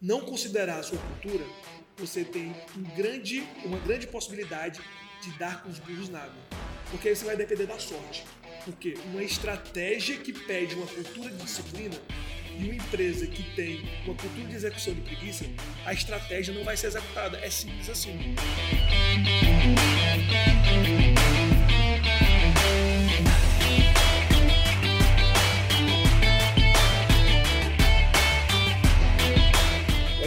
não considerar a sua cultura, você tem um grande, uma grande possibilidade de dar com os burros na água. Porque aí você vai depender da sorte. Porque uma estratégia que pede uma cultura de disciplina e uma empresa que tem uma cultura de execução de preguiça, a estratégia não vai ser executada. É simples assim.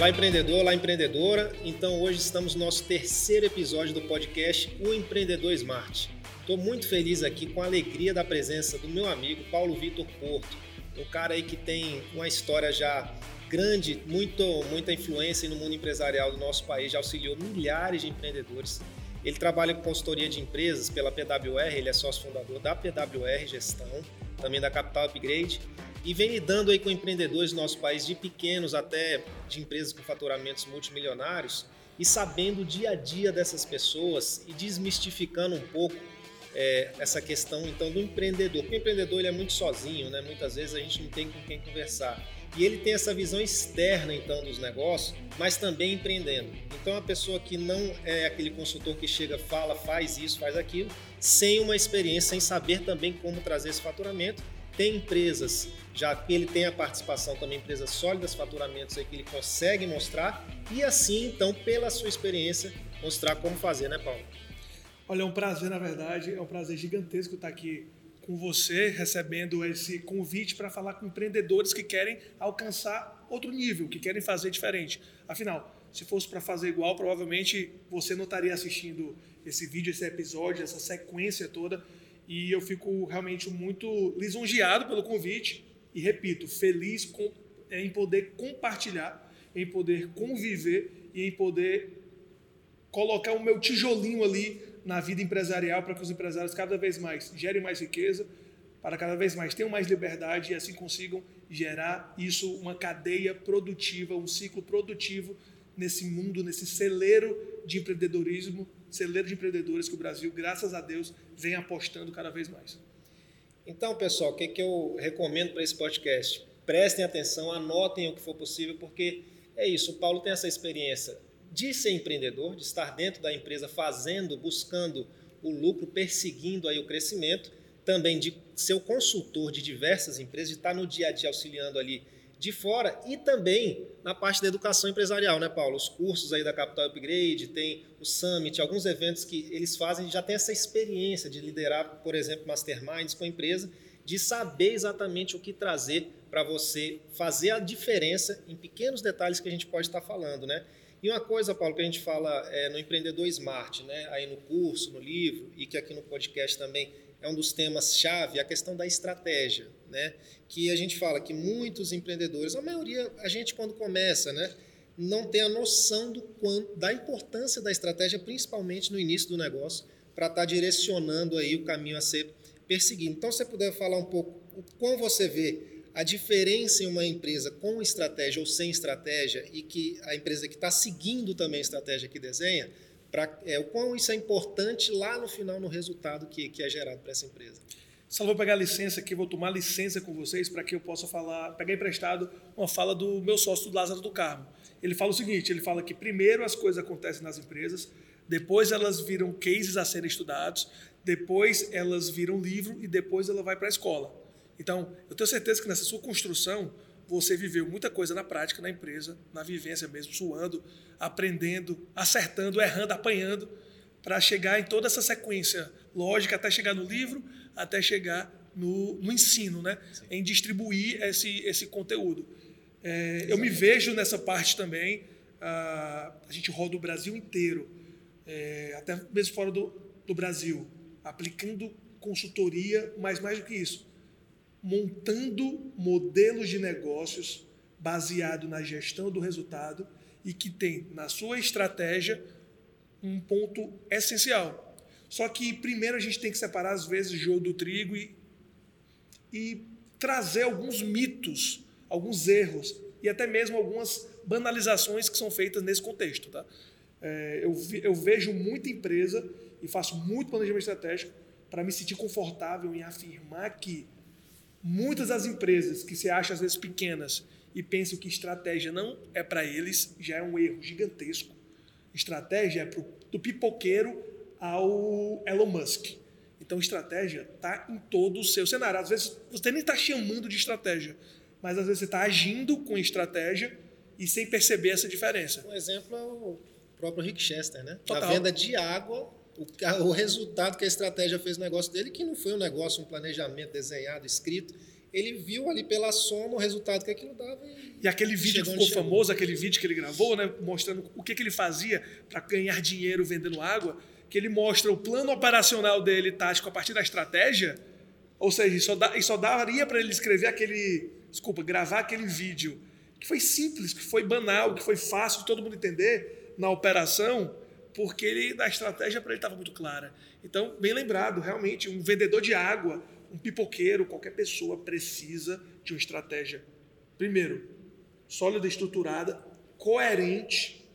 Olá, empreendedor, olá, empreendedora. Então, hoje estamos no nosso terceiro episódio do podcast O Empreendedor Smart. Estou muito feliz aqui com a alegria da presença do meu amigo Paulo Vitor Porto, um cara aí que tem uma história já grande, muito, muita influência no mundo empresarial do nosso país, já auxiliou milhares de empreendedores. Ele trabalha com consultoria de empresas pela PWR, ele é sócio fundador da PWR Gestão, também da Capital Upgrade e vem lidando aí com empreendedores do nosso país, de pequenos até de empresas com faturamentos multimilionários, e sabendo o dia a dia dessas pessoas e desmistificando um pouco é, essa questão então do empreendedor. Porque o empreendedor ele é muito sozinho, né? muitas vezes a gente não tem com quem conversar. E ele tem essa visão externa então dos negócios, mas também empreendendo. Então a pessoa que não é aquele consultor que chega, fala, faz isso, faz aquilo, sem uma experiência, sem saber também como trazer esse faturamento tem empresas, já que ele tem a participação também, empresas sólidas, faturamentos aí que ele consegue mostrar e assim, então, pela sua experiência, mostrar como fazer, né, Paulo? Olha, é um prazer, na verdade, é um prazer gigantesco estar aqui com você, recebendo esse convite para falar com empreendedores que querem alcançar outro nível, que querem fazer diferente. Afinal, se fosse para fazer igual, provavelmente você não estaria assistindo esse vídeo, esse episódio, essa sequência toda e eu fico realmente muito lisonjeado pelo convite e, repito, feliz com, em poder compartilhar, em poder conviver e em poder colocar o meu tijolinho ali na vida empresarial para que os empresários cada vez mais gerem mais riqueza, para cada vez mais tenham mais liberdade e assim consigam gerar isso uma cadeia produtiva, um ciclo produtivo nesse mundo, nesse celeiro de empreendedorismo celeiro de empreendedores que o Brasil, graças a Deus, vem apostando cada vez mais. Então, pessoal, o que, que eu recomendo para esse podcast? Prestem atenção, anotem o que for possível, porque é isso, o Paulo tem essa experiência de ser empreendedor, de estar dentro da empresa fazendo, buscando o lucro, perseguindo aí o crescimento, também de ser o consultor de diversas empresas, de estar no dia a dia auxiliando ali de fora e também na parte da educação empresarial, né, Paulo? Os cursos aí da Capital Upgrade, tem o Summit, alguns eventos que eles fazem já tem essa experiência de liderar, por exemplo, masterminds com a empresa, de saber exatamente o que trazer para você fazer a diferença em pequenos detalhes que a gente pode estar falando, né? E uma coisa, Paulo, que a gente fala é, no empreendedor smart, né? Aí no curso, no livro e que aqui no podcast também é um dos temas chave, a questão da estratégia, né? Que a gente fala que muitos empreendedores, a maioria, a gente quando começa, né, não tem a noção do quanto, da importância da estratégia, principalmente no início do negócio, para estar tá direcionando aí o caminho a ser perseguido. Então, se você puder falar um pouco como você vê a diferença em uma empresa com estratégia ou sem estratégia e que a empresa que está seguindo também a estratégia que desenha, pra, é, o quão isso é importante lá no final no resultado que, que é gerado para essa empresa. Só vou pegar licença aqui, vou tomar licença com vocês para que eu possa falar, pegar emprestado uma fala do meu sócio Lázaro do Carmo. Ele fala o seguinte, ele fala que primeiro as coisas acontecem nas empresas, depois elas viram cases a serem estudados, depois elas viram livro e depois ela vai para a escola. Então, eu tenho certeza que nessa sua construção você viveu muita coisa na prática, na empresa, na vivência mesmo, suando, aprendendo, acertando, errando, apanhando, para chegar em toda essa sequência lógica até chegar no livro, até chegar no, no ensino, né? em distribuir esse, esse conteúdo. É, eu me vejo nessa parte também. A, a gente roda o Brasil inteiro, é, até mesmo fora do, do Brasil, aplicando consultoria, mas mais do que isso, montando modelos de negócios baseado na gestão do resultado e que tem na sua estratégia um ponto essencial. Só que primeiro a gente tem que separar às vezes o joio do trigo e, e trazer alguns mitos, alguns erros e até mesmo algumas banalizações que são feitas nesse contexto. Tá? É, eu, eu vejo muita empresa e faço muito planejamento estratégico para me sentir confortável em afirmar que muitas das empresas que se acham às vezes pequenas e pensam que estratégia não é para eles, já é um erro gigantesco. Estratégia é pro, do pipoqueiro ao Elon Musk. Então, estratégia está em todo o seu cenário. Às vezes, você nem está chamando de estratégia, mas às vezes você está agindo com estratégia e sem perceber essa diferença. Um exemplo é o próprio Rick Chester, né? Total. A venda de água, o, o resultado que a estratégia fez no negócio dele, que não foi um negócio, um planejamento desenhado, escrito, ele viu ali pela soma o resultado que aquilo dava e E aquele vídeo que ficou famoso, aquele vídeo que ele gravou, né, mostrando o que, que ele fazia para ganhar dinheiro vendendo água, que ele mostra o plano operacional dele tático a partir da estratégia, ou seja, só, só daria para ele escrever aquele, desculpa, gravar aquele vídeo que foi simples, que foi banal, que foi fácil de todo mundo entender na operação, porque ele da estratégia para ele estava muito clara. Então, bem lembrado, realmente, um vendedor de água, um pipoqueiro, qualquer pessoa precisa de uma estratégia. Primeiro, sólida, estruturada, coerente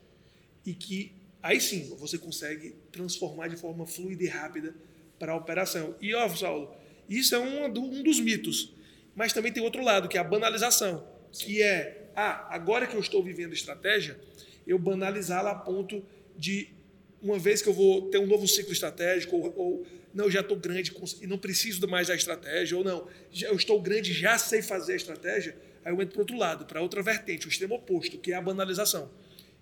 e que aí sim você consegue transformar de forma fluida e rápida para a operação. E, ó, Saulo, isso é um, um dos mitos. Mas também tem outro lado, que é a banalização, que é, ah, agora que eu estou vivendo estratégia, eu banalizá-la a ponto de, uma vez que eu vou ter um novo ciclo estratégico, ou, ou não, já estou grande e não preciso mais da estratégia, ou não, já- eu estou grande já sei fazer a estratégia, aí eu entro para outro lado, para outra vertente, o extremo oposto, que é a banalização.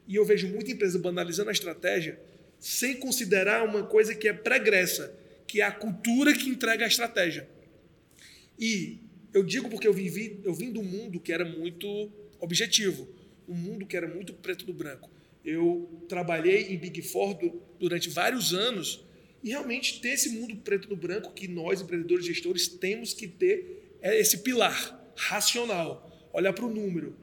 E eu vejo muita empresa banalizando a estratégia sem considerar uma coisa que é pregressa, que é a cultura que entrega a estratégia. E eu digo porque eu vivi, eu vim do mundo que era muito objetivo, um mundo que era muito preto no branco. Eu trabalhei em Big Four du- durante vários anos e realmente ter esse mundo preto no branco que nós empreendedores gestores temos que ter é esse pilar racional, olhar para o número,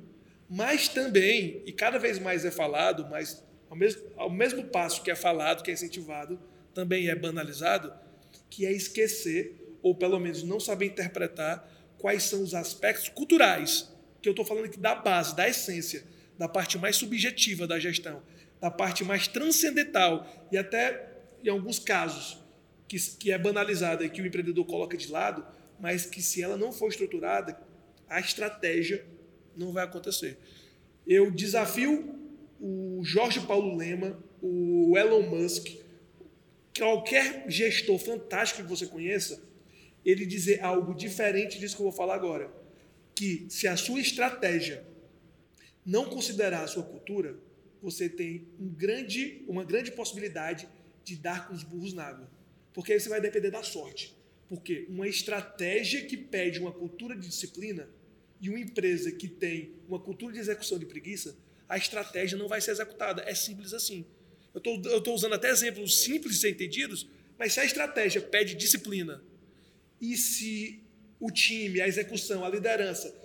mas também e cada vez mais é falado, mas ao mesmo, ao mesmo passo que é falado, que é incentivado, também é banalizado, que é esquecer ou pelo menos não saber interpretar quais são os aspectos culturais que eu estou falando aqui da base, da essência, da parte mais subjetiva da gestão, da parte mais transcendental e até em alguns casos que, que é banalizada e que o empreendedor coloca de lado, mas que se ela não for estruturada, a estratégia não vai acontecer. Eu desafio o Jorge Paulo Lema, o Elon Musk, qualquer gestor fantástico que você conheça, ele dizer algo diferente disso que eu vou falar agora. Que se a sua estratégia não considerar a sua cultura, você tem um grande, uma grande possibilidade de dar com os burros na água. Porque aí você vai depender da sorte. Porque uma estratégia que pede uma cultura de disciplina e uma empresa que tem uma cultura de execução de preguiça, a estratégia não vai ser executada. É simples assim. Eu estou usando até exemplos simples de ser entendidos, mas se a estratégia pede disciplina e se o time, a execução, a liderança,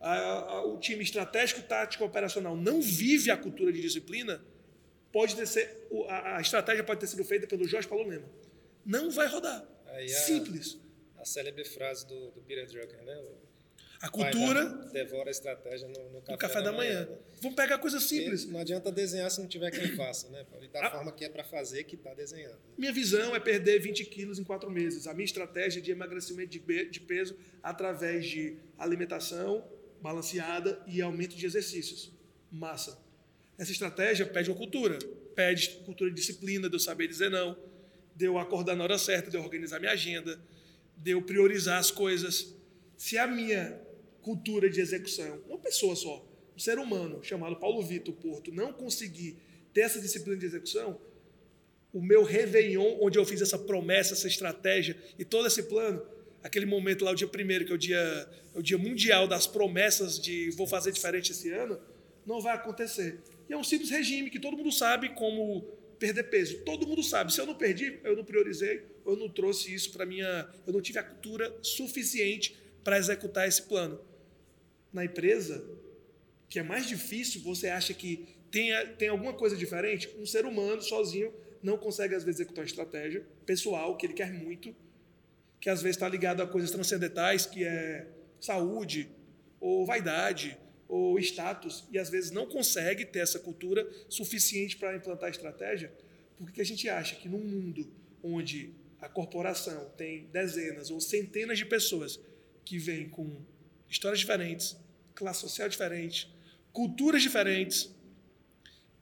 a- a- o time estratégico, tático, operacional não vive a cultura de disciplina, pode ter ser, a, a estratégia pode ter sido feita pelo Jorge Paulo Lema. Não vai rodar. Aí Simples. a célebre frase do, do Peter Drucker, né? A cultura da- devora a estratégia no, no café, do café da manhã. né? Vamos pegar coisa simples. Não adianta desenhar se não tiver quem faça, né? Da Ah. forma que é para fazer que está desenhando. Minha visão é perder 20 quilos em quatro meses. A minha estratégia de emagrecimento de be- de peso através de alimentação balanceada e aumento de exercícios. Massa. Essa estratégia pede uma cultura. Pede cultura de disciplina, de eu saber dizer não, de eu acordar na hora certa, de eu organizar minha agenda, de eu priorizar as coisas. Se a minha cultura de execução, uma pessoa só, um ser humano chamado Paulo Vitor Porto, não conseguir ter essa disciplina de execução, o meu Réveillon, onde eu fiz essa promessa, essa estratégia e todo esse plano, aquele momento lá, o dia primeiro, que é o dia, é o dia mundial das promessas de vou fazer diferente esse ano, não vai acontecer. E é um simples regime que todo mundo sabe como perder peso. Todo mundo sabe. Se eu não perdi, eu não priorizei, eu não trouxe isso para minha. Eu não tive a cultura suficiente para executar esse plano. Na empresa, que é mais difícil, você acha que tem, tem alguma coisa diferente? Um ser humano sozinho não consegue, às vezes, executar uma estratégia pessoal que ele quer muito, que às vezes está ligado a coisas transcendentais, que é saúde, ou vaidade, ou status, e às vezes não consegue ter essa cultura suficiente para implantar a estratégia, porque a gente acha que num mundo onde a corporação tem dezenas ou centenas de pessoas que vêm com histórias diferentes, classe social diferente, culturas diferentes,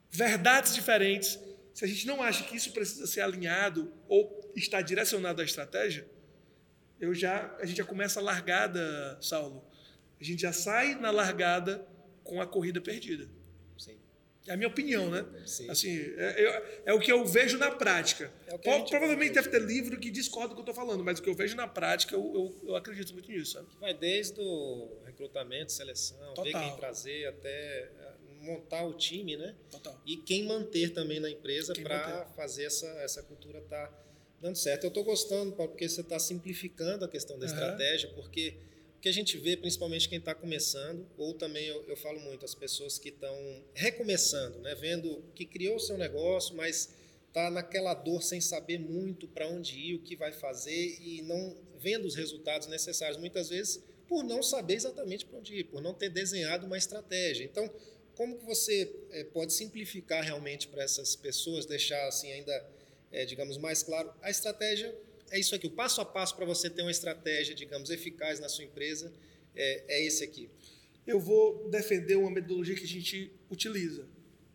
verdades diferentes. Se a gente não acha que isso precisa ser alinhado ou está direcionado à estratégia, eu já a gente já começa a largada, Saulo. A gente já sai na largada com a corrida perdida. Sim. É a minha opinião, né? Sim. Assim, é, é, é o que eu vejo na prática. É Provavelmente deve ter livro que discorda do que eu estou falando, mas o que eu vejo na prática, eu, eu, eu acredito muito nisso. Sabe? Vai desde o recrutamento, seleção, ver Total. quem trazer, até eh, montar o time, né? Total. E quem manter também na empresa para fazer essa, essa cultura estar dando certo. Eu estou gostando, Paulo, porque você está simplificando a questão da Aham. estratégia, porque o que a gente vê, principalmente quem está começando, ou também eu, eu falo muito, as pessoas que estão recomeçando, né? vendo que criou o seu negócio, mas está naquela dor sem saber muito para onde ir, o que vai fazer e não vendo os resultados necessários, muitas vezes por não saber exatamente para onde ir, por não ter desenhado uma estratégia. Então, como que você eh, pode simplificar realmente para essas pessoas, deixar assim ainda, eh, digamos, mais claro, a estratégia é isso aqui, o passo a passo para você ter uma estratégia, digamos, eficaz na sua empresa é, é esse aqui. Eu vou defender uma metodologia que a gente utiliza,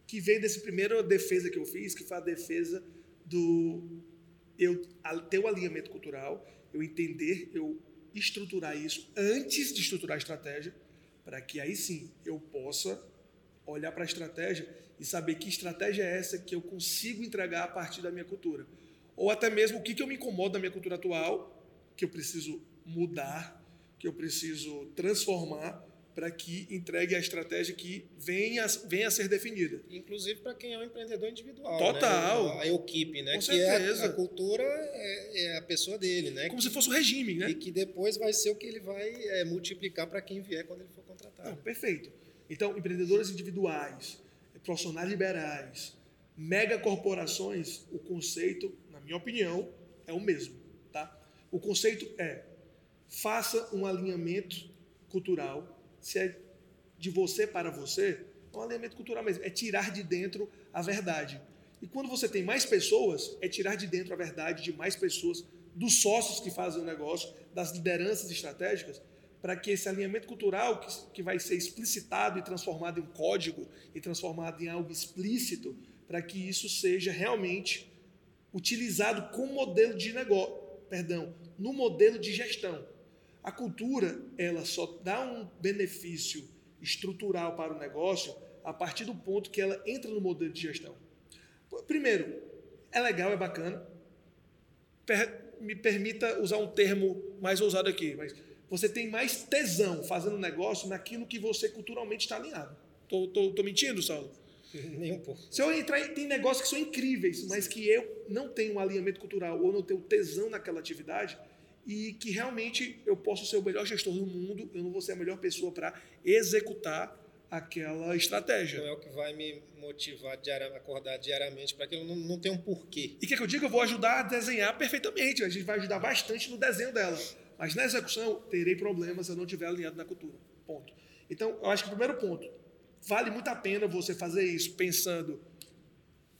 que vem desse primeiro defesa que eu fiz, que foi a defesa do eu ter o alinhamento cultural, eu entender, eu estruturar isso antes de estruturar a estratégia, para que aí sim eu possa olhar para a estratégia e saber que estratégia é essa que eu consigo entregar a partir da minha cultura. Ou até mesmo o que, que eu me incomodo da minha cultura atual, que eu preciso mudar, que eu preciso transformar para que entregue a estratégia que venha, venha a ser definida. Inclusive para quem é um empreendedor individual. Total. Né? A equipe, né? Com que é a- certeza. a, cultura é, é a pessoa dele, né? Como se fosse o regime, né? E que depois vai ser o que ele vai é, multiplicar para quem vier quando ele for contratado. Não, perfeito. Então, empreendedores individuais, profissionais liberais, mega corporações, o conceito, na minha opinião, é o mesmo, tá? O conceito é faça um alinhamento cultural, se é de você para você, é um alinhamento cultural mesmo, é tirar de dentro a verdade. E quando você tem mais pessoas, é tirar de dentro a verdade de mais pessoas, dos sócios que fazem o negócio, das lideranças estratégicas, para que esse alinhamento cultural, que, que vai ser explicitado e transformado em um código e transformado em algo explícito, para que isso seja realmente utilizado como modelo de negócio, perdão, no modelo de gestão. A cultura, ela só dá um benefício estrutural para o negócio a partir do ponto que ela entra no modelo de gestão. Primeiro, é legal, é bacana. Per- me permita usar um termo mais ousado aqui, mas você tem mais tesão fazendo negócio naquilo que você culturalmente está alinhado. Tô, tô, tô mentindo, Saulo? Nem um pouco. Se eu entrar, em- tem negócios que são incríveis, mas que eu não tenho um alinhamento cultural ou não tenho tesão naquela atividade e que realmente eu posso ser o melhor gestor do mundo, eu não vou ser a melhor pessoa para executar aquela estratégia. Não é o que vai me motivar diariamente, acordar diariamente para aquilo, não, não tem um porquê. E o que, que eu digo? Eu vou ajudar a desenhar perfeitamente. A gente vai ajudar bastante no desenho dela. Mas na execução, terei problemas se eu não estiver alinhado na cultura. Ponto. Então, eu acho que o primeiro ponto, vale muito a pena você fazer isso pensando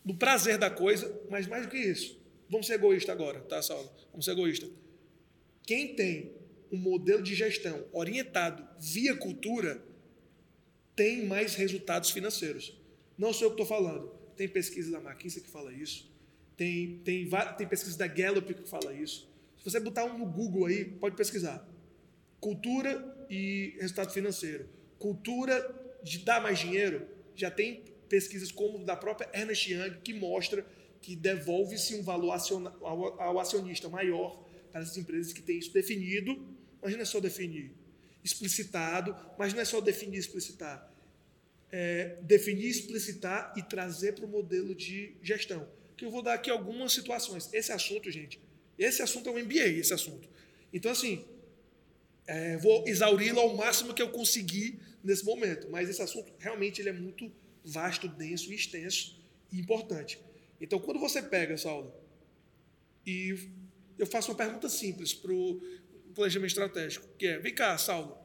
no prazer da coisa, mas mais do que isso, vamos ser egoístas agora, tá, Saulo? Vamos ser egoístas. Quem tem um modelo de gestão orientado via cultura tem mais resultados financeiros. Não sou eu que estou falando. Tem pesquisa da McKinsey que fala isso. Tem, tem, tem pesquisa da Gallup que fala isso. Se você botar um no Google aí, pode pesquisar. Cultura e resultado financeiro. Cultura de dar mais dinheiro, já tem pesquisas como da própria Ernest Young que mostra que devolve-se um valor ao acionista maior para essas empresas que têm isso definido, mas não é só definir, explicitado, mas não é só definir e explicitar. É, definir, explicitar e trazer para o modelo de gestão. Que eu vou dar aqui algumas situações. Esse assunto, gente, esse assunto é um MBA, esse assunto. Então, assim, é, vou exauri-lo ao máximo que eu conseguir nesse momento. Mas esse assunto realmente ele é muito vasto, denso, extenso e importante. Então, quando você pega, Saulo, e eu faço uma pergunta simples para o planejamento estratégico, que é, vem cá, Saulo,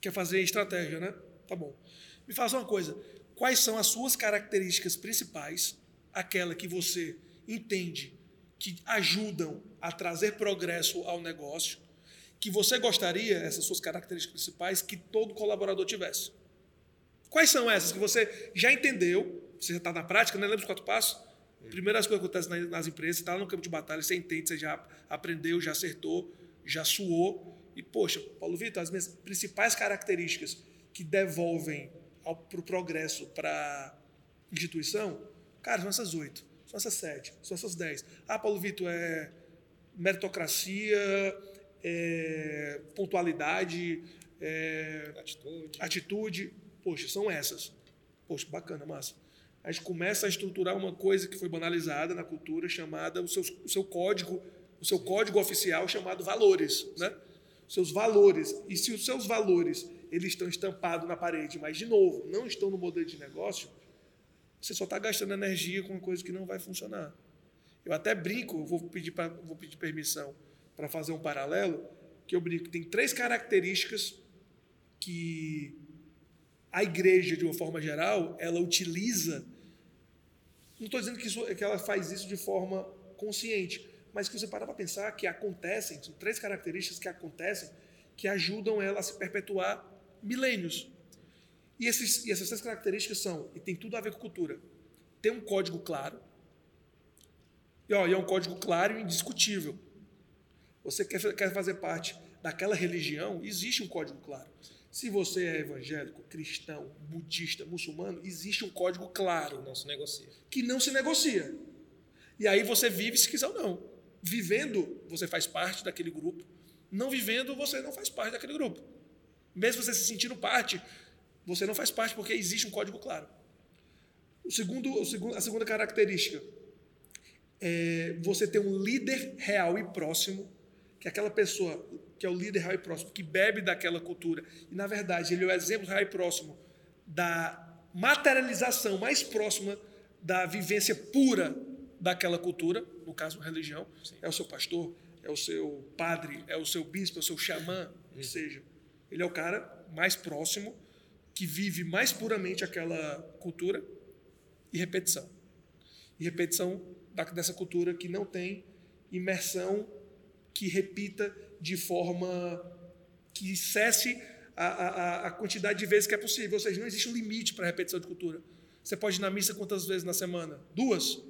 quer fazer estratégia, né? Tá bom. Me faça uma coisa, quais são as suas características principais, aquela que você entende que ajudam a trazer progresso ao negócio, que você gostaria, essas suas características principais, que todo colaborador tivesse. Quais são essas que você já entendeu, você já está na prática, né? lembra os quatro passos? Primeiras coisas que acontecem nas empresas, você está no campo de batalha, você entende, você já aprendeu, já acertou, já suou. E, poxa, Paulo Vitor, as minhas principais características que devolvem para o pro progresso, para a instituição, cara, são essas oito, são essas sete, são essas dez. Ah, Paulo Vitor, é meritocracia, é pontualidade, é Atitude. atitude. Poxa, são essas. Poxa, bacana, massa. A gente começa a estruturar uma coisa que foi banalizada na cultura, chamada o seu, o seu código, o seu código oficial chamado valores, né? Seus valores. E se os seus valores eles estão estampados na parede, mas de novo não estão no modelo de negócio, você só está gastando energia com uma coisa que não vai funcionar. Eu até brinco, vou pedir pra, vou pedir permissão para fazer um paralelo, que eu brinco. Tem três características que a igreja, de uma forma geral, ela utiliza. Não estou dizendo que, isso, que ela faz isso de forma consciente, mas que você para para pensar que acontecem, são três características que acontecem que ajudam ela a se perpetuar milênios. E, esses, e essas três características são, e tem tudo a ver com cultura, ter um código claro, e, ó, e é um código claro e indiscutível. Você quer, quer fazer parte daquela religião, existe um código claro. Se você é evangélico, cristão, budista, muçulmano, existe um código claro. Não se negocia. Que não se negocia. E aí você vive se quiser ou não. Vivendo, você faz parte daquele grupo. Não vivendo, você não faz parte daquele grupo. Mesmo você se sentindo parte, você não faz parte porque existe um código claro. O segundo, a segunda característica é você ter um líder real e próximo, que é aquela pessoa que é o líder real e próximo, que bebe daquela cultura. E, na verdade, ele é o exemplo real e próximo da materialização mais próxima da vivência pura daquela cultura, no caso, religião. Sim. É o seu pastor, é o seu padre, é o seu bispo, é o seu xamã, ou seja, ele é o cara mais próximo que vive mais puramente aquela cultura e repetição. E repetição dessa cultura que não tem imersão que repita de forma que cesse a, a, a, quantidade de vezes que é possível. Ou seja, não existe um limite para a repetição de cultura. Você pode ir na missa quantas vezes na semana? Duas?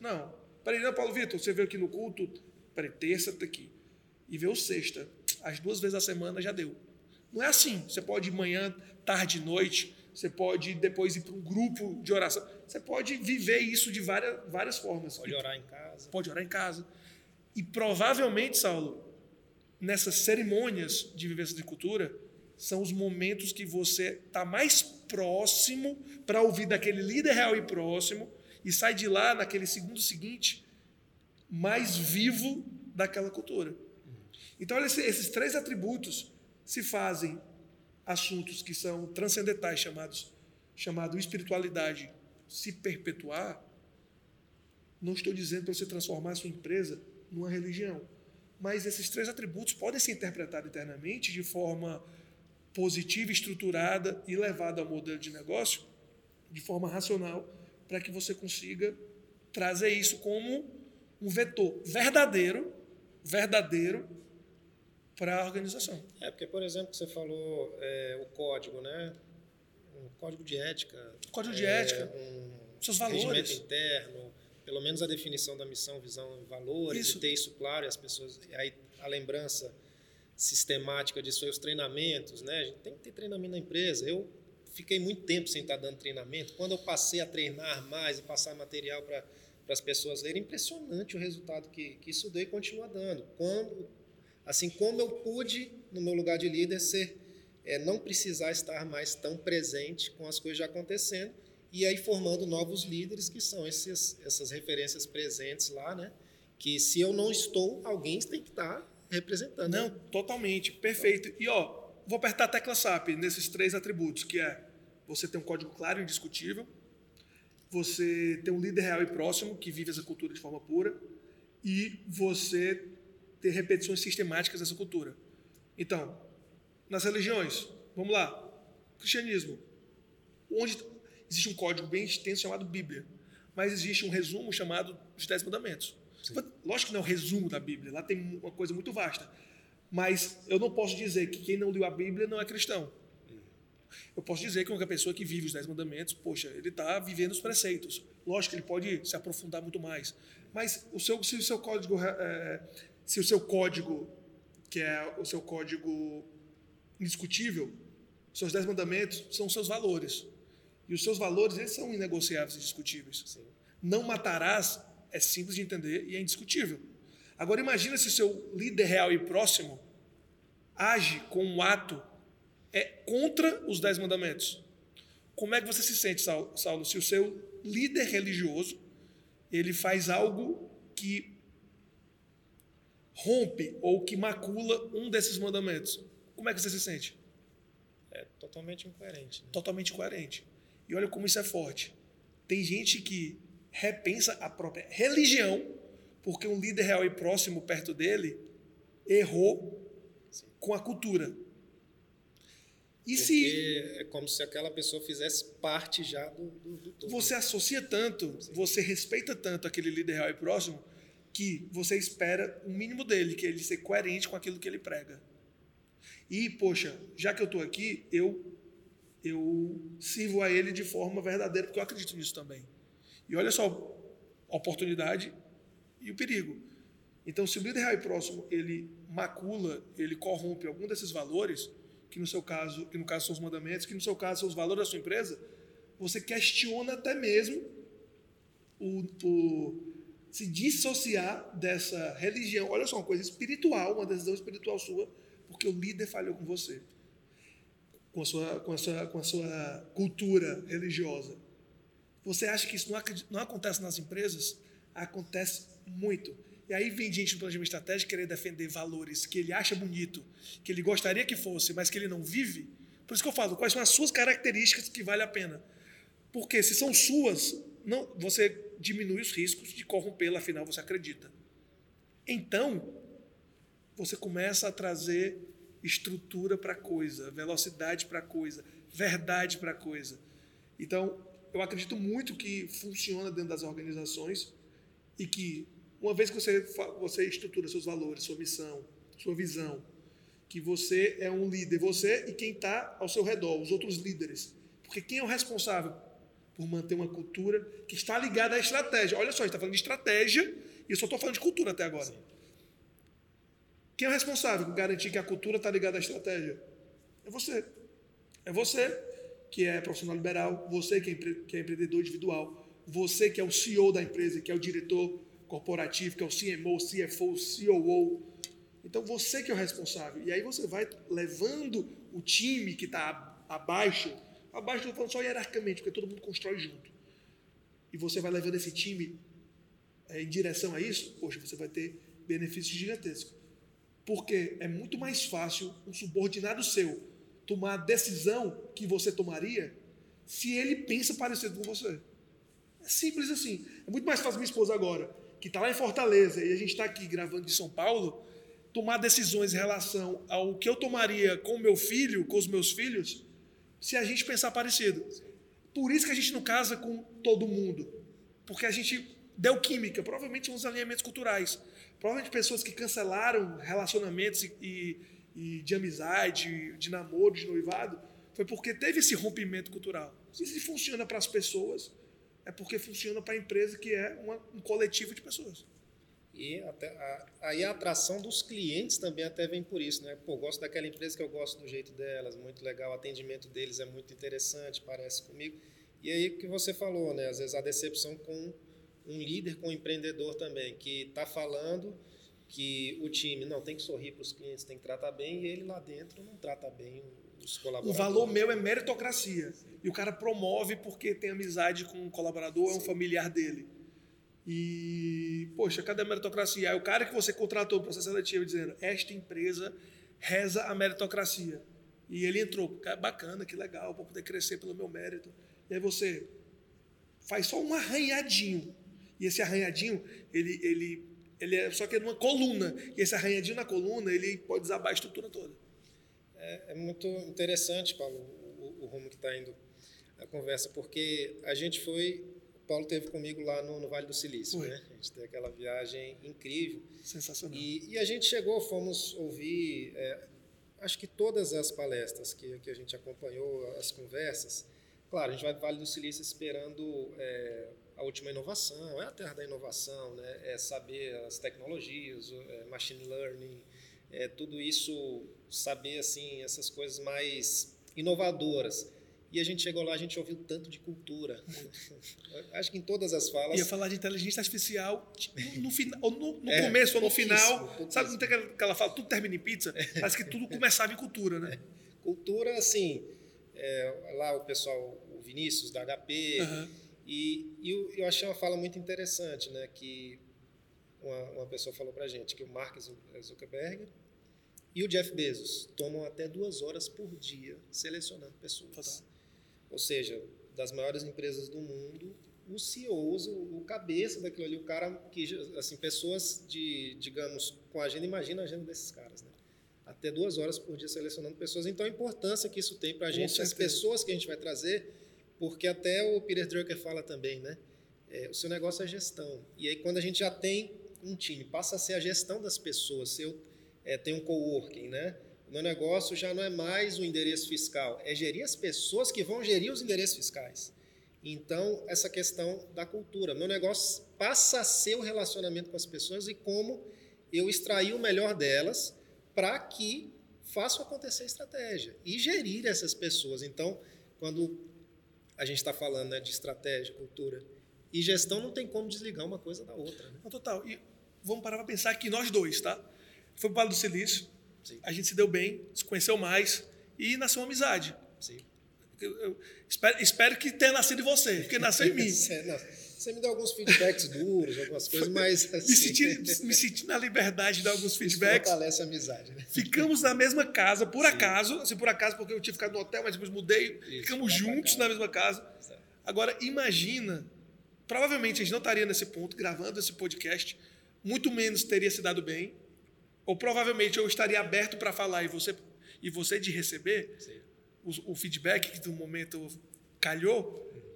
Não. Peraí, não, Paulo Vitor, você veio aqui no culto, peraí, terça tá aqui. E veio sexta. As duas vezes a semana já deu. Não é assim. Você pode ir manhã, tarde, noite. Você pode depois ir para um grupo de oração. Você pode viver isso de várias, várias formas. Pode orar em casa. Pode orar em casa. E provavelmente, Saulo, nessas cerimônias de vivência de cultura, são os momentos que você está mais próximo para ouvir daquele líder real e próximo e sai de lá naquele segundo seguinte mais vivo daquela cultura. Então, olha, esses três atributos se fazem assuntos que são transcendentais, chamados chamado espiritualidade, se perpetuar. Não estou dizendo para você transformar a sua empresa numa religião. Mas esses três atributos podem ser interpretados internamente de forma positiva, estruturada e levada ao modelo de negócio de forma racional para que você consiga trazer isso como um vetor verdadeiro, verdadeiro para a organização. É, porque, por exemplo, você falou é, o código, né? Um código de ética. Código de é, ética. Um seus valores. interno, pelo menos a definição da missão, visão e valores, isso. e ter isso claro, e as pessoas. Aí a lembrança sistemática disso aí, os treinamentos, né? A gente tem que ter treinamento na empresa. Eu fiquei muito tempo sem estar dando treinamento. Quando eu passei a treinar mais e passar material para as pessoas lerem, impressionante o resultado que, que isso deu e continua dando. Quando, assim como eu pude, no meu lugar de líder, ser é, não precisar estar mais tão presente com as coisas já acontecendo e aí formando novos líderes que são esses, essas referências presentes lá, né? Que se eu não estou, alguém tem que estar representando. Não, né? totalmente, perfeito. E ó, vou apertar a tecla SAP nesses três atributos, que é você ter um código claro e indiscutível, você ter um líder real e próximo que vive essa cultura de forma pura e você ter repetições sistemáticas dessa cultura. Então, nas religiões, vamos lá, cristianismo, onde Existe um código bem extenso chamado Bíblia, mas existe um resumo chamado Os Dez Mandamentos. Sim. Lógico que não é o resumo da Bíblia, lá tem uma coisa muito vasta. Mas eu não posso dizer que quem não leu a Bíblia não é cristão. Eu posso dizer que uma pessoa que vive os Dez Mandamentos, poxa, ele está vivendo os preceitos. Lógico que ele pode se aprofundar muito mais. Mas o seu, se o seu código, é, se o seu código, que é o seu código indiscutível, seus Dez Mandamentos são os seus valores. E os seus valores, eles são inegociáveis e indiscutíveis. Sim. Não matarás é simples de entender e é indiscutível. Agora imagina se o seu líder real e próximo age com um ato é contra os dez mandamentos. Como é que você se sente, Saulo, se o seu líder religioso ele faz algo que rompe ou que macula um desses mandamentos? Como é que você se sente? É totalmente incoerente. Né? Totalmente incoerente. E olha como isso é forte. Tem gente que repensa a própria religião porque um líder real e próximo perto dele errou Sim. com a cultura. E Porque se é como se aquela pessoa fizesse parte já do, do, do todo. Você associa tanto, Sim. você respeita tanto aquele líder real e próximo, que você espera o mínimo dele, que ele ser coerente com aquilo que ele prega. E, poxa, já que eu estou aqui, eu, eu sirvo a ele de forma verdadeira, porque eu acredito nisso também. E olha só a oportunidade e o perigo. Então, se o líder real e próximo ele macula, ele corrompe algum desses valores, que no seu caso, que no caso são os mandamentos, que no seu caso são os valores da sua empresa, você questiona até mesmo o, o se dissociar dessa religião. Olha só, uma coisa espiritual, uma decisão espiritual sua, porque o líder falhou com você, com a sua, com a sua, com a sua cultura religiosa. Você acha que isso não, não acontece nas empresas? Acontece muito. E aí vem gente no planejamento estratégico querer defender valores que ele acha bonito, que ele gostaria que fosse, mas que ele não vive. Por isso que eu falo, quais são as suas características que vale a pena? Porque se são suas, não, você diminui os riscos de corrompê-la, afinal você acredita. Então, você começa a trazer estrutura para coisa, velocidade para coisa, verdade para coisa. Então, eu acredito muito que funciona dentro das organizações e que uma vez que você, você estrutura seus valores, sua missão, sua visão, que você é um líder, você e quem está ao seu redor, os outros líderes. Porque quem é o responsável por manter uma cultura que está ligada à estratégia? Olha só, a gente está falando de estratégia e eu só estou falando de cultura até agora. Sim. Quem é o responsável por garantir que a cultura está ligada à estratégia? É você. É você que é profissional liberal, você que é, que é empreendedor individual, você que é o CEO da empresa, que é o diretor corporativo, que é o CMO, CFO, COO. Então você que é o responsável. E aí você vai levando o time que está abaixo, abaixo estou falando só hierarquicamente, porque todo mundo constrói junto. E você vai levando esse time é, em direção a isso, poxa, você vai ter benefícios gigantescos. Porque é muito mais fácil um subordinado seu tomar a decisão que você tomaria se ele pensa parecido com você. É simples assim. É muito mais fácil minha esposa agora que está lá em Fortaleza e a gente está aqui gravando de São Paulo, tomar decisões em relação ao que eu tomaria com meu filho, com os meus filhos, se a gente pensar parecido. Por isso que a gente não casa com todo mundo, porque a gente deu química, provavelmente são os alinhamentos culturais, provavelmente pessoas que cancelaram relacionamentos e, e, e de amizade, de namoro, de noivado, foi porque teve esse rompimento cultural. Se funciona para as pessoas, é porque funciona para a empresa que é uma, um coletivo de pessoas. E até a, aí a atração dos clientes também até vem por isso, né? Pô, gosto daquela empresa que eu gosto do jeito delas, muito legal, o atendimento deles é muito interessante, parece comigo. E aí o que você falou, né? Às vezes a decepção com um líder, com um empreendedor também, que está falando que o time não tem que sorrir para os clientes, tem que tratar bem, e ele lá dentro não trata bem os colaboradores. O valor meu é meritocracia. E o cara promove porque tem amizade com um colaborador, é um familiar dele. E, poxa, cadê a meritocracia? Aí o cara que você contratou para o processo seletivo dizendo: Esta empresa reza a meritocracia. E ele entrou, bacana, que legal, para poder crescer pelo meu mérito. E aí você faz só um arranhadinho. E esse arranhadinho, ele, ele, ele é só que é numa coluna. E esse arranhadinho na coluna, ele pode desabar a estrutura toda. É, é muito interessante, Paulo, o, o rumo que está indo a conversa, porque a gente foi Paulo teve comigo lá no, no Vale do Silício, né? A gente teve aquela viagem incrível. Sensacional. E, e a gente chegou, fomos ouvir, é, acho que todas as palestras que, que a gente acompanhou, as conversas. Claro, a gente vai para o Vale do Silício esperando é, a última inovação, é a terra da inovação, né? É saber as tecnologias, é, machine learning, é, tudo isso, saber assim essas coisas mais inovadoras. E a gente chegou lá, a gente ouviu tanto de cultura. Acho que em todas as falas. Ia falar de inteligência artificial no, no, final, no, no é, começo ou no final. Pouquíssimo. Sabe, não tem aquela fala, tudo termina em pizza? Parece que tudo começava em cultura, né? É. Cultura, assim, é, lá o pessoal, o Vinícius da HP, uhum. E, e eu, eu achei uma fala muito interessante, né? Que uma, uma pessoa falou pra gente que o Mark Zuckerberg e o Jeff Bezos tomam até duas horas por dia selecionando pessoas. Total. Ou seja, das maiores empresas do mundo, o, o, cabeça daquilo ali, o cara que, assim, pessoas de, digamos, com a agenda, imagina a agenda desses caras, né? Até duas horas por dia selecionando pessoas. Então, a importância que isso tem para a gente, as pessoas que a gente vai trazer, porque até o Peter Drucker fala também, né? É, o seu negócio é gestão. E aí, quando a gente já tem um time, passa a ser a gestão das pessoas. Se eu é, tenho um coworking, né? O meu negócio já não é mais o endereço fiscal, é gerir as pessoas que vão gerir os endereços fiscais. Então, essa questão da cultura. Meu negócio passa a ser o relacionamento com as pessoas e como eu extrair o melhor delas para que façam acontecer a estratégia e gerir essas pessoas. Então, quando a gente está falando né, de estratégia, cultura e gestão, não tem como desligar uma coisa da outra. Né? total. E vamos parar para pensar que nós dois, tá? Foi para o Vale do Silício, Sim. a gente se deu bem, se conheceu mais e nasceu uma amizade. Sim. Eu, eu espero, espero, que tenha nascido em você, porque nasceu em mim. Você me deu alguns feedbacks duros, algumas coisas, mas. Assim, me, senti, me senti na liberdade de dar alguns feedbacks. Isso fortalece a amizade. Né? Ficamos na mesma casa, por Sim. acaso, assim, por acaso, porque eu tinha ficado no hotel, mas depois mudei, Isso, ficamos juntos na mesma casa. Certo. Agora, imagina, provavelmente a gente não estaria nesse ponto, gravando esse podcast, muito menos teria se dado bem ou provavelmente eu estaria aberto para falar e você, e você de receber o, o, feedback que no momento calhou, uhum.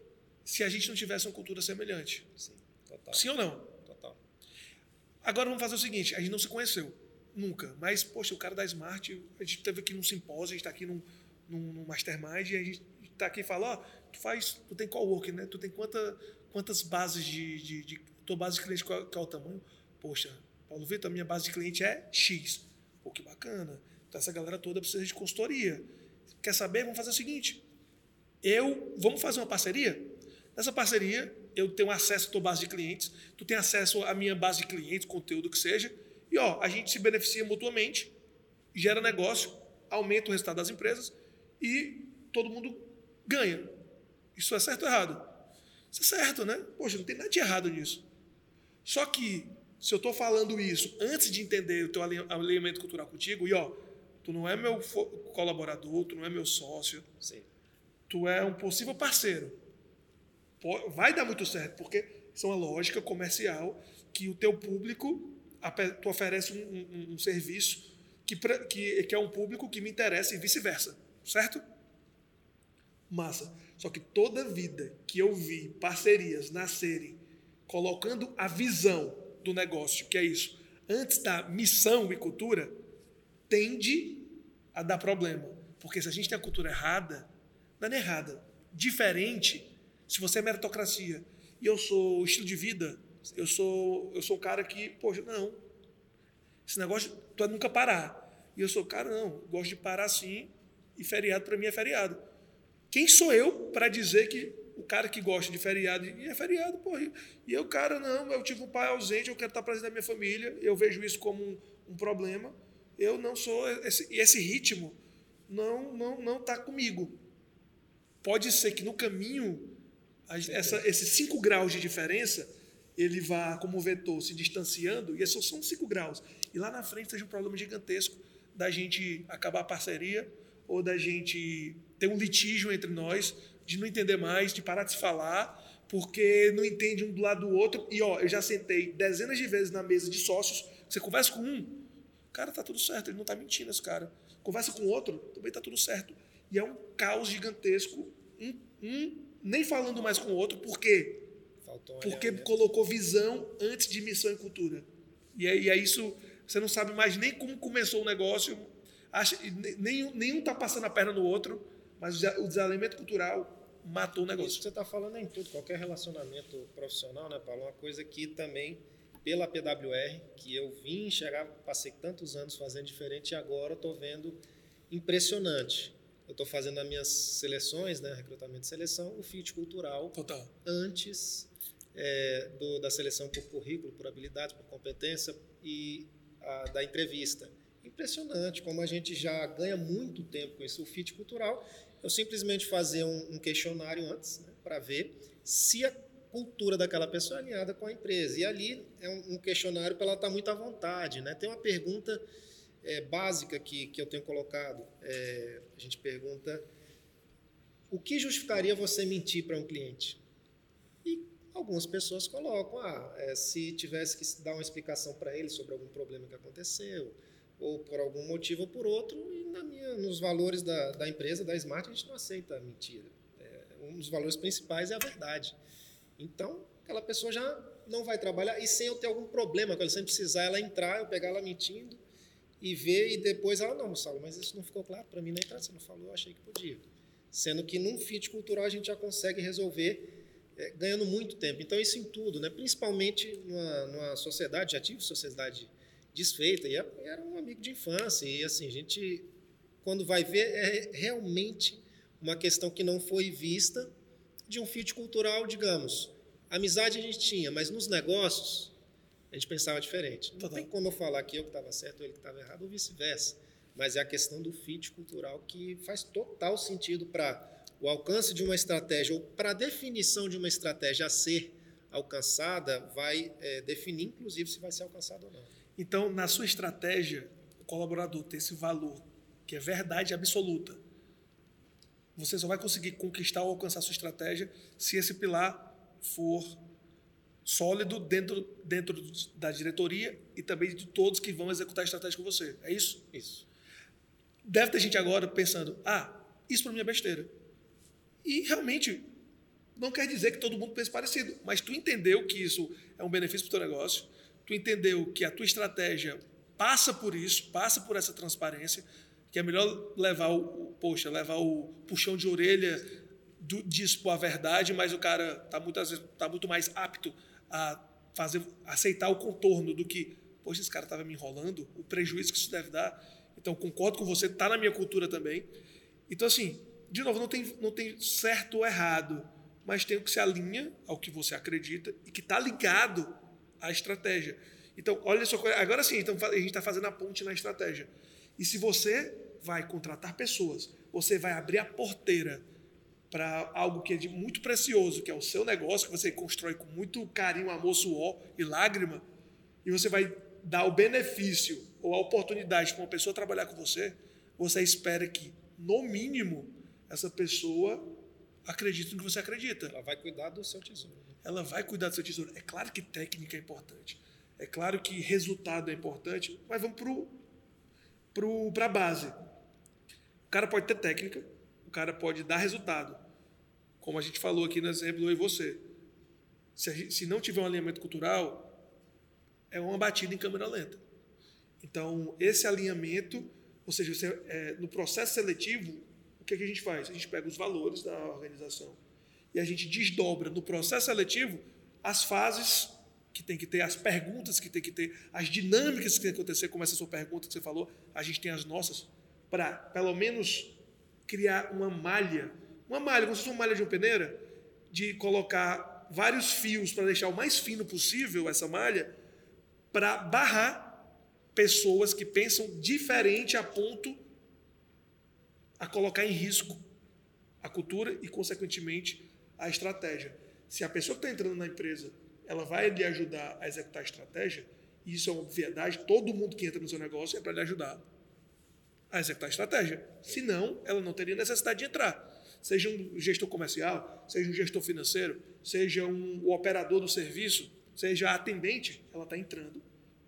Se a gente não tivesse uma cultura semelhante. Sim, total. Sim ou não? Total. Agora vamos fazer o seguinte: a gente não se conheceu nunca, mas, poxa, o cara da Smart, a gente teve aqui num simpósio, a gente está aqui num, num, num, mastermind e a gente está aqui e fala: ó, oh, tu faz, tu tem coworking, né? Tu tem quanta, quantas bases de, de, de tua base de cliente, qual, qual é o tamanho? Poxa, Paulo Vitor, a minha base de cliente é X. Pô, que bacana. Então essa galera toda precisa de consultoria. Quer saber? Vamos fazer o seguinte. Eu, vamos fazer uma parceria? Nessa parceria, eu tenho acesso à tua base de clientes, tu tem acesso à minha base de clientes, conteúdo que seja, e ó, a gente se beneficia mutuamente, gera negócio, aumenta o resultado das empresas e todo mundo ganha. Isso é certo ou errado? Isso é certo, né? Poxa, não tem nada de errado nisso. Só que se eu estou falando isso antes de entender o teu alinhamento cultural contigo, e ó, tu não é meu colaborador, tu não é meu sócio, Sim. tu é um possível parceiro. Vai dar muito certo, porque isso é uma lógica comercial que o teu público, tu oferece um, um, um serviço que, que, que é um público que me interessa e vice-versa, certo? Massa. Só que toda vida que eu vi parcerias nascerem colocando a visão do negócio, que é isso, antes da missão e cultura, tende a dar problema. Porque se a gente tem a cultura errada, não é errada, diferente, se você é meritocracia e eu sou estilo de vida, eu sou eu sou um cara que, poxa, não. Esse negócio tu é nunca parar. E eu sou, cara, não, gosto de parar sim, e feriado para mim é feriado. Quem sou eu para dizer que o cara que gosta de feriado, e é feriado, porra. E eu, cara, não, eu tive um pai ausente, eu quero estar presente na minha família, eu vejo isso como um, um problema. Eu não sou. Esse, esse ritmo não não não está comigo. Pode ser que no caminho, essa, esses cinco graus de diferença, ele vá, como vetor, se distanciando, e esses são cinco graus. E lá na frente seja um problema gigantesco da gente acabar a parceria ou da gente ter um litígio entre nós de não entender mais, de parar de se falar, porque não entende um do lado do outro. E ó, eu já sentei dezenas de vezes na mesa de sócios, você conversa com um, cara, tá tudo certo, ele não tá mentindo, esse cara. Conversa com outro, também tá tudo certo. E é um caos gigantesco, um, um nem falando mais com o outro, porque Faltou um porque alinhamento. colocou visão antes de missão e cultura. E é, e é isso, você não sabe mais nem como começou o negócio, acha, nem, nenhum está passando a perna no outro, mas o desa- o desalinhamento cultural matou o Isso que negócio. você está falando é em tudo, qualquer relacionamento profissional, né, Paulo? Uma coisa que também, pela PWR, que eu vim enxergar, passei tantos anos fazendo diferente e agora estou vendo impressionante. Eu estou fazendo as minhas seleções, né, recrutamento de seleção, o fit cultural Total. antes é, do- da seleção por currículo, por habilidades, por competência e a, da entrevista. Impressionante como a gente já ganha muito tempo com isso. O fit cultural, eu simplesmente fazer um, um questionário antes né, para ver se a cultura daquela pessoa é alinhada com a empresa. E ali é um, um questionário para ela estar muito à vontade. Né? Tem uma pergunta é, básica que, que eu tenho colocado. É, a gente pergunta o que justificaria você mentir para um cliente? E algumas pessoas colocam, ah, é, se tivesse que dar uma explicação para ele sobre algum problema que aconteceu, ou por algum motivo ou por outro, e na minha, nos valores da, da empresa, da Smart, a gente não aceita mentira. É, um dos valores principais é a verdade. Então, aquela pessoa já não vai trabalhar, e sem eu ter algum problema ela, sem precisar ela entrar, eu pegar ela mentindo e ver, e depois ela, não, Saulo, mas isso não ficou claro para mim na entrada, você não falou, eu achei que podia. Sendo que num fit cultural a gente já consegue resolver é, ganhando muito tempo. Então, isso em tudo, né? principalmente numa, numa sociedade, já tive sociedade desfeita, e era um amigo de infância, e assim, a gente, quando vai ver, é realmente uma questão que não foi vista de um fit cultural, digamos. Amizade a gente tinha, mas nos negócios a gente pensava diferente. Não Total. tem como eu falar que eu que estava certo ou ele que estava errado, ou vice-versa. Mas é a questão do fit cultural que faz total sentido para o alcance de uma estratégia ou para a definição de uma estratégia a ser alcançada, vai é, definir, inclusive, se vai ser alcançada ou não. Então, na sua estratégia, o colaborador tem esse valor, que é verdade absoluta. Você só vai conseguir conquistar ou alcançar a sua estratégia se esse pilar for sólido dentro, dentro da diretoria e também de todos que vão executar a estratégia com você. É isso? Isso. Deve ter gente agora pensando: ah, isso para mim é besteira. E realmente não quer dizer que todo mundo pense parecido, mas tu entendeu que isso é um benefício para o teu negócio, tu entendeu que a tua estratégia passa por isso, passa por essa transparência, que é melhor levar o, poxa, levar o puxão de orelha do, de expor a verdade, mas o cara tá muitas vezes tá muito mais apto a fazer aceitar o contorno do que, poxa, esse cara estava me enrolando, o prejuízo que isso deve dar. Então concordo com você, tá na minha cultura também. Então assim, de novo, não tem não tem certo ou errado, mas tem o que se alinha ao que você acredita e que está ligado à estratégia. Então, olha só, agora sim, então a gente está fazendo a ponte na estratégia. E se você vai contratar pessoas, você vai abrir a porteira para algo que é de muito precioso, que é o seu negócio, que você constrói com muito carinho, amor, suor e lágrima, e você vai dar o benefício ou a oportunidade para uma pessoa trabalhar com você, você espera que, no mínimo, essa pessoa acredite no que você acredita. Ela vai cuidar do seu tesouro. Ela vai cuidar do seu tesouro. É claro que técnica é importante. É claro que resultado é importante, mas vamos para a base. O cara pode ter técnica, o cara pode dar resultado. Como a gente falou aqui no exemplo e você. Se, se não tiver um alinhamento cultural, é uma batida em câmera lenta. Então, esse alinhamento, ou seja, você, é, no processo seletivo, o que, que a gente faz? A gente pega os valores da organização e a gente desdobra no processo seletivo as fases que tem que ter, as perguntas que tem que ter, as dinâmicas que tem que acontecer, como essa sua pergunta que você falou, a gente tem as nossas, para pelo menos criar uma malha, uma malha, como se fosse uma malha de uma peneira, de colocar vários fios para deixar o mais fino possível essa malha, para barrar pessoas que pensam diferente a ponto a colocar em risco a cultura e, consequentemente, a estratégia. Se a pessoa que está entrando na empresa ela vai lhe ajudar a executar a estratégia, e isso é uma obviedade, todo mundo que entra no seu negócio é para lhe ajudar a executar a estratégia. Senão, ela não teria necessidade de entrar. Seja um gestor comercial, seja um gestor financeiro, seja um o operador do serviço, seja a atendente, ela está entrando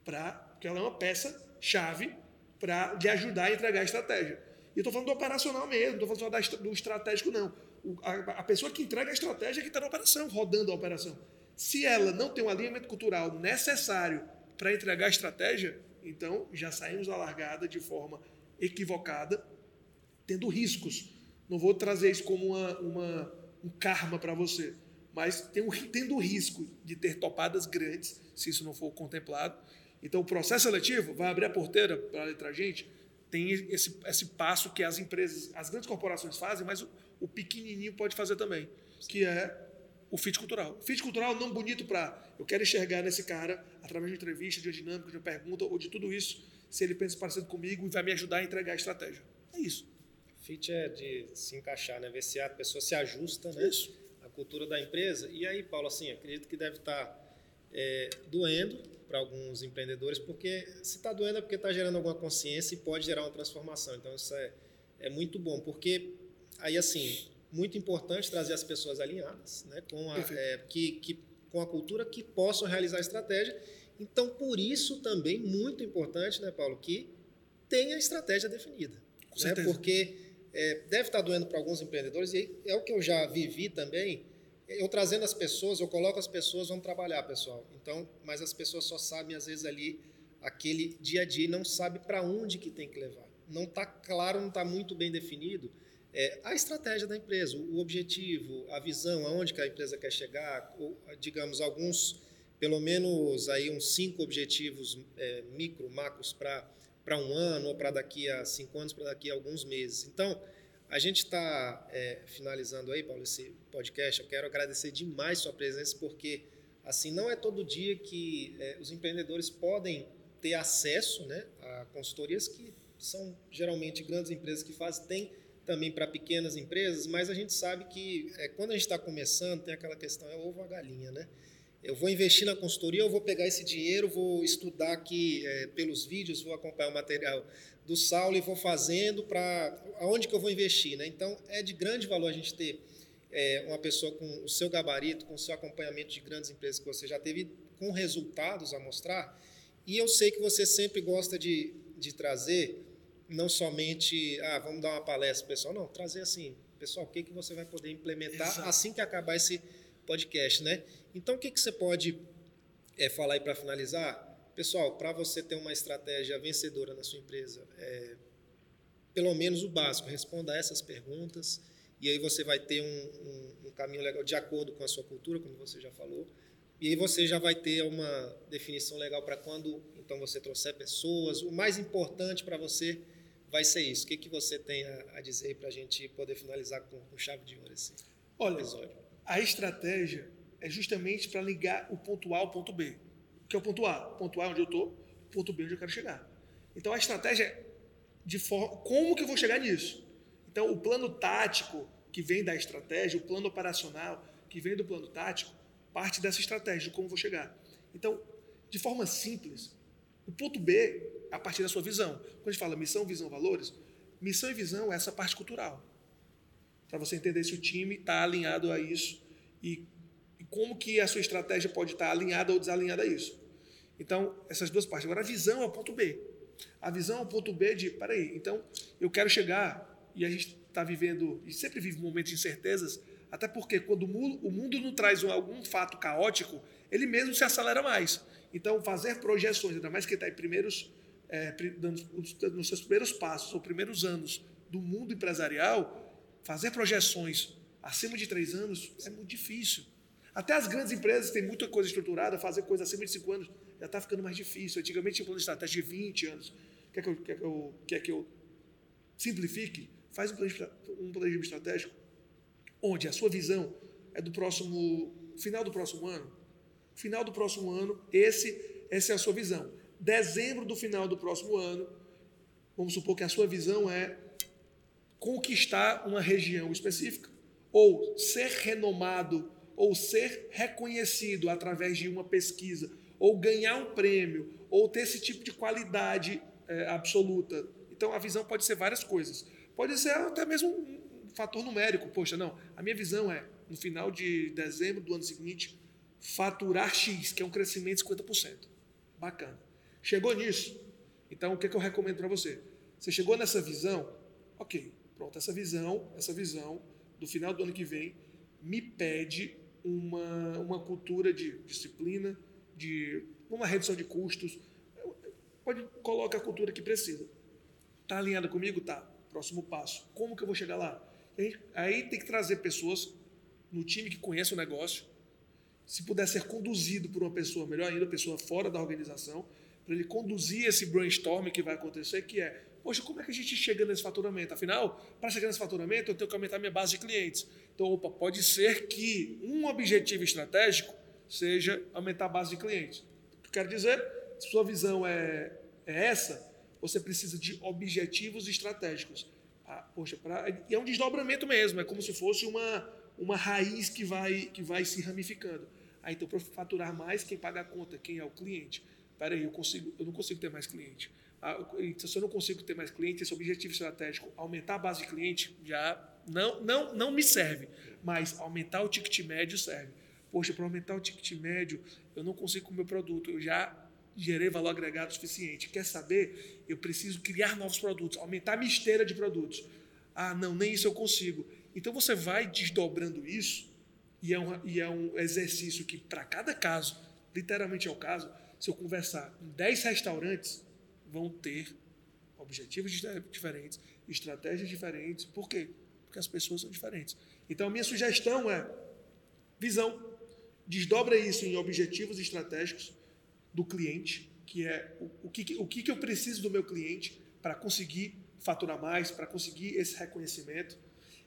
para. Porque ela é uma peça-chave para lhe ajudar a entregar a estratégia. E eu estou falando do operacional mesmo, não estou falando só do estratégico, não. O, a, a pessoa que entrega a estratégia é que está na operação, rodando a operação. Se ela não tem um alinhamento cultural necessário para entregar a estratégia, então já saímos da largada de forma equivocada, tendo riscos. Não vou trazer isso como uma, uma um karma para você, mas tem tendo o risco de ter topadas grandes, se isso não for contemplado. Então, o processo seletivo vai abrir a porteira para a gente. Tem esse, esse passo que as empresas, as grandes corporações fazem, mas o, o pequenininho pode fazer também, que é o fit cultural. Fit cultural não bonito para eu quero enxergar nesse cara através de uma entrevista, de uma dinâmica, de uma pergunta ou de tudo isso, se ele pensa parecido comigo e vai me ajudar a entregar a estratégia. É isso. Fit é de se encaixar, né? Ver se a pessoa se ajusta, né? Isso cultura da empresa. E aí, Paulo, assim, acredito que deve estar tá, é, doendo para alguns empreendedores, porque se está doendo é porque está gerando alguma consciência e pode gerar uma transformação. Então, isso é, é muito bom, porque aí, assim, muito importante trazer as pessoas alinhadas, né, com a, é, que, que, com a cultura que possam realizar a estratégia. Então, por isso também, muito importante, né, Paulo, que tenha a estratégia definida. Com né, porque é, deve estar doendo para alguns empreendedores, e é o que eu já vivi também. Eu trazendo as pessoas, eu coloco as pessoas, vamos trabalhar, pessoal. Então, mas as pessoas só sabem, às vezes, ali, aquele dia a dia, e não sabe para onde que tem que levar. Não está claro, não está muito bem definido é, a estratégia da empresa, o objetivo, a visão, aonde que a empresa quer chegar, ou, digamos, alguns, pelo menos aí uns cinco objetivos é, micro, macros para para um ano ou para daqui a cinco anos, para daqui a alguns meses. Então, a gente está é, finalizando aí, Paulo, esse podcast. Eu quero agradecer demais sua presença, porque assim não é todo dia que é, os empreendedores podem ter acesso né, a consultorias que são geralmente grandes empresas que fazem, tem também para pequenas empresas, mas a gente sabe que é, quando a gente está começando, tem aquela questão, é ovo ou a galinha, né? Eu vou investir na consultoria, eu vou pegar esse dinheiro, vou estudar aqui é, pelos vídeos, vou acompanhar o material do Saulo e vou fazendo para aonde que eu vou investir, né? Então é de grande valor a gente ter é, uma pessoa com o seu gabarito, com o seu acompanhamento de grandes empresas que você já teve, com resultados a mostrar. E eu sei que você sempre gosta de, de trazer não somente, ah, vamos dar uma palestra, pessoal, não, trazer assim, pessoal, o que que você vai poder implementar Exato. assim que acabar esse podcast, né? Então, o que, que você pode é, falar aí para finalizar? Pessoal, para você ter uma estratégia vencedora na sua empresa, é, pelo menos o básico, responda a essas perguntas e aí você vai ter um, um, um, caminho legal de acordo com a sua cultura, como você já falou. E aí você já vai ter uma definição legal para quando então você trouxer pessoas. O mais importante para você vai ser isso. O que, que você tem a, a dizer para a gente poder finalizar com, com chave de ouro esse Olha, episódio? A estratégia é justamente para ligar o ponto A ao ponto B. Que é o ponto A? O ponto A é onde eu estou, o ponto B é onde eu quero chegar. Então a estratégia é de forma. Como que eu vou chegar nisso? Então o plano tático que vem da estratégia, o plano operacional que vem do plano tático, parte dessa estratégia de como vou chegar. Então, de forma simples, o ponto B é a partir da sua visão. Quando a gente fala missão, visão, valores, missão e visão é essa parte cultural. Para você entender se o time está alinhado a isso e como que a sua estratégia pode estar alinhada ou desalinhada a isso. Então, essas duas partes. Agora, a visão é o ponto B. A visão é o ponto B de, peraí, então eu quero chegar, e a gente está vivendo, e sempre vive momentos de incertezas, até porque quando o mundo, o mundo não traz algum fato caótico, ele mesmo se acelera mais. Então, fazer projeções, ainda mais que está em primeiros, é, nos seus primeiros passos, ou primeiros anos do mundo empresarial, fazer projeções acima de três anos é muito difícil. Até as grandes empresas têm muita coisa estruturada, fazer coisa acima de 5 anos já está ficando mais difícil. Antigamente tinha um plano de estratégia de 20 anos. Quer que eu, quer que eu, quer que eu simplifique? Faz um planejamento estratégico onde a sua visão é do próximo final do próximo ano. Final do próximo ano, esse, essa é a sua visão. Dezembro do final do próximo ano, vamos supor que a sua visão é conquistar uma região específica ou ser renomado ou ser reconhecido através de uma pesquisa, ou ganhar um prêmio, ou ter esse tipo de qualidade é, absoluta. Então a visão pode ser várias coisas. Pode ser até mesmo um fator numérico. Poxa, não, a minha visão é, no final de dezembro do ano seguinte, faturar X, que é um crescimento de 50%. Bacana. Chegou nisso? Então o que, é que eu recomendo para você? Você chegou nessa visão? Ok, pronto, essa visão, essa visão do final do ano que vem me pede uma, uma cultura de disciplina, de uma redução de custos. Pode colocar a cultura que precisa. Está alinhada comigo? Tá. Próximo passo. Como que eu vou chegar lá? Aí, aí tem que trazer pessoas no time que conhece o negócio. Se puder ser conduzido por uma pessoa, melhor ainda, pessoa fora da organização, para ele conduzir esse brainstorming que vai acontecer, que é, poxa, como é que a gente chega nesse faturamento? Afinal, para chegar nesse faturamento, eu tenho que aumentar minha base de clientes. Então, opa, pode ser que um objetivo estratégico seja aumentar a base de clientes. O que eu quero dizer, se sua visão é, é essa, você precisa de objetivos estratégicos. Ah, poxa, pra, e é um desdobramento mesmo, é como se fosse uma, uma raiz que vai, que vai se ramificando. Ah, então, para faturar mais, quem paga a conta? Quem é o cliente? Peraí, eu, consigo, eu não consigo ter mais cliente. Se eu não consigo ter mais cliente, esse objetivo estratégico, aumentar a base de cliente, já não, não, não me serve. Mas aumentar o ticket médio serve. Poxa, para aumentar o ticket médio, eu não consigo com o meu produto. Eu já gerei valor agregado suficiente. Quer saber? Eu preciso criar novos produtos, aumentar a minha esteira de produtos. Ah, não, nem isso eu consigo. Então você vai desdobrando isso, e é um, e é um exercício que, para cada caso, literalmente é o caso, se eu conversar com 10 restaurantes, vão ter objetivos diferentes, estratégias diferentes. Por quê? Porque as pessoas são diferentes. Então, a minha sugestão é visão. Desdobra isso em objetivos estratégicos do cliente, que é o, o, que, o que eu preciso do meu cliente para conseguir faturar mais, para conseguir esse reconhecimento.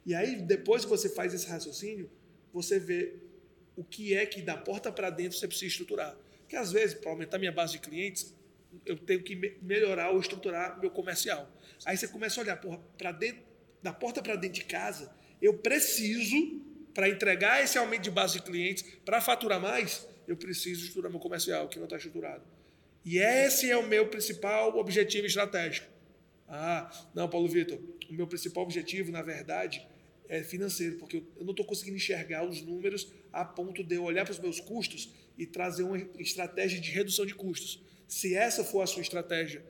E aí, depois que você faz esse raciocínio, você vê o que é que da porta para dentro você precisa estruturar. Porque às vezes, para aumentar minha base de clientes, eu tenho que melhorar ou estruturar meu comercial. Aí você começa a olhar, para dentro, da porta para dentro de casa, eu preciso, para entregar esse aumento de base de clientes, para faturar mais, eu preciso estruturar meu comercial, que não está estruturado. E esse é o meu principal objetivo estratégico. Ah, não, Paulo Vitor, o meu principal objetivo, na verdade, é financeiro, porque eu não estou conseguindo enxergar os números a ponto de eu olhar para os meus custos e trazer uma estratégia de redução de custos. Se essa for a sua estratégia.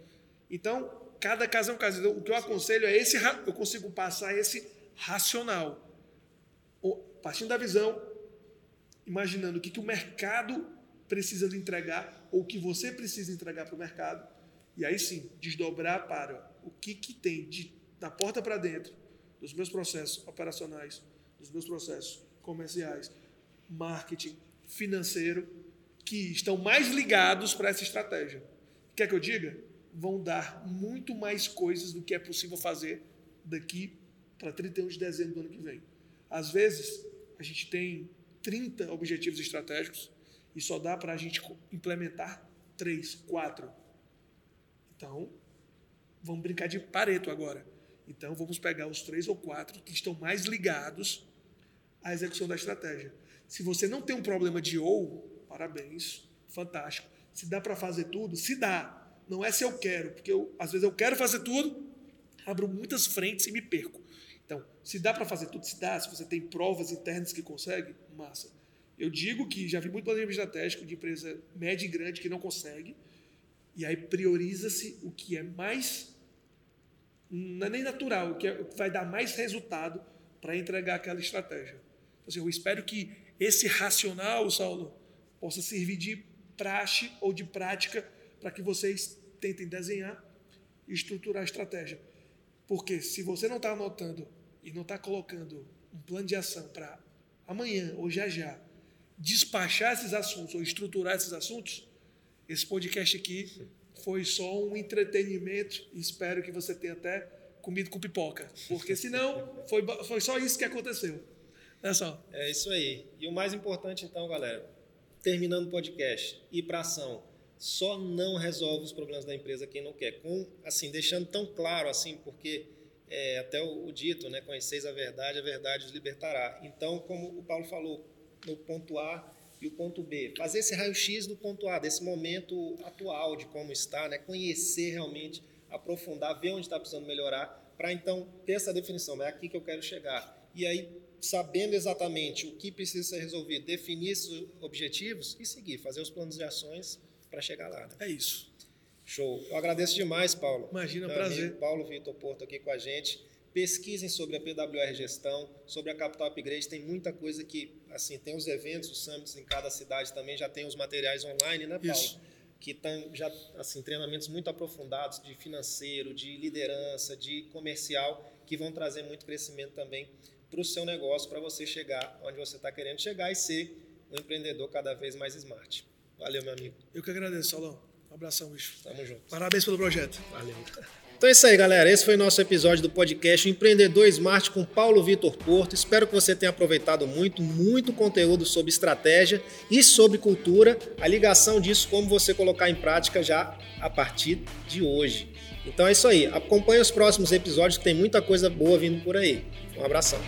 Então, cada caso é um caso. Então, o que eu aconselho é esse, eu consigo passar esse racional. Partindo da visão, imaginando o que, que o mercado precisa entregar, ou o que você precisa entregar para o mercado, e aí sim, desdobrar para o que, que tem de, da porta para dentro dos meus processos operacionais, dos meus processos comerciais, marketing, financeiro, que estão mais ligados para essa estratégia. Quer que eu diga? Vão dar muito mais coisas do que é possível fazer daqui para 31 de dezembro do ano que vem. Às vezes, a gente tem 30 objetivos estratégicos e só dá para a gente implementar três, quatro. Então, vamos brincar de pareto agora. Então, vamos pegar os três ou quatro que estão mais ligados à execução da estratégia. Se você não tem um problema de ou, parabéns, fantástico. Se dá para fazer tudo, se dá. Não é se eu quero, porque eu, às vezes eu quero fazer tudo, abro muitas frentes e me perco. Então, se dá para fazer tudo, se dá. Se você tem provas internas que consegue, massa. Eu digo que já vi muito planejamento estratégico de empresa média e grande que não consegue, e aí prioriza-se o que é mais, não é nem natural, o que, é, o que vai dar mais resultado para entregar aquela estratégia. Então, assim, eu espero que esse racional, Saulo, possa servir de praxe ou de prática para que vocês tentem desenhar e estruturar a estratégia. Porque se você não está anotando e não está colocando um plano de ação para amanhã ou já já despachar esses assuntos ou estruturar esses assuntos, esse podcast aqui foi só um entretenimento espero que você tenha até comido com pipoca. Porque senão foi, foi só isso que aconteceu. É só. É isso aí. E o mais importante, então, galera, terminando o podcast, ir para ação. Só não resolve os problemas da empresa quem não quer. Com, assim, deixando tão claro assim, porque é, até o, o, dito, né, conheceis a verdade, a verdade os libertará. Então, como o Paulo falou, no ponto A e o ponto B, fazer esse raio-x do ponto A, desse momento atual de como está, né, conhecer realmente, aprofundar, ver onde está precisando melhorar, para então ter essa definição, é aqui que eu quero chegar. E aí sabendo exatamente o que precisa ser resolvido, definir esses objetivos e seguir, fazer os planos de ações para chegar lá. Né? É isso. Show. Eu agradeço demais, Paulo. Imagina, Meu prazer. Paulo Vitor Porto aqui com a gente. pesquisem sobre a PWR Gestão, sobre a Capital Upgrade, tem muita coisa que, assim, tem os eventos, os summits em cada cidade também, já tem os materiais online, né, Paulo? Isso. Que estão já, assim, treinamentos muito aprofundados de financeiro, de liderança, de comercial, que vão trazer muito crescimento também para o seu negócio, para você chegar onde você está querendo chegar e ser um empreendedor cada vez mais smart. Valeu, meu amigo. Eu que agradeço, Saulão. Um abração, bicho. Tamo junto. Parabéns pelo projeto. Valeu. Então é isso aí, galera. Esse foi o nosso episódio do podcast Empreendedor Smart com Paulo Vitor Porto. Espero que você tenha aproveitado muito, muito conteúdo sobre estratégia e sobre cultura. A ligação disso, como você colocar em prática já a partir de hoje. Então é isso aí. Acompanhe os próximos episódios que tem muita coisa boa vindo por aí. Um abração.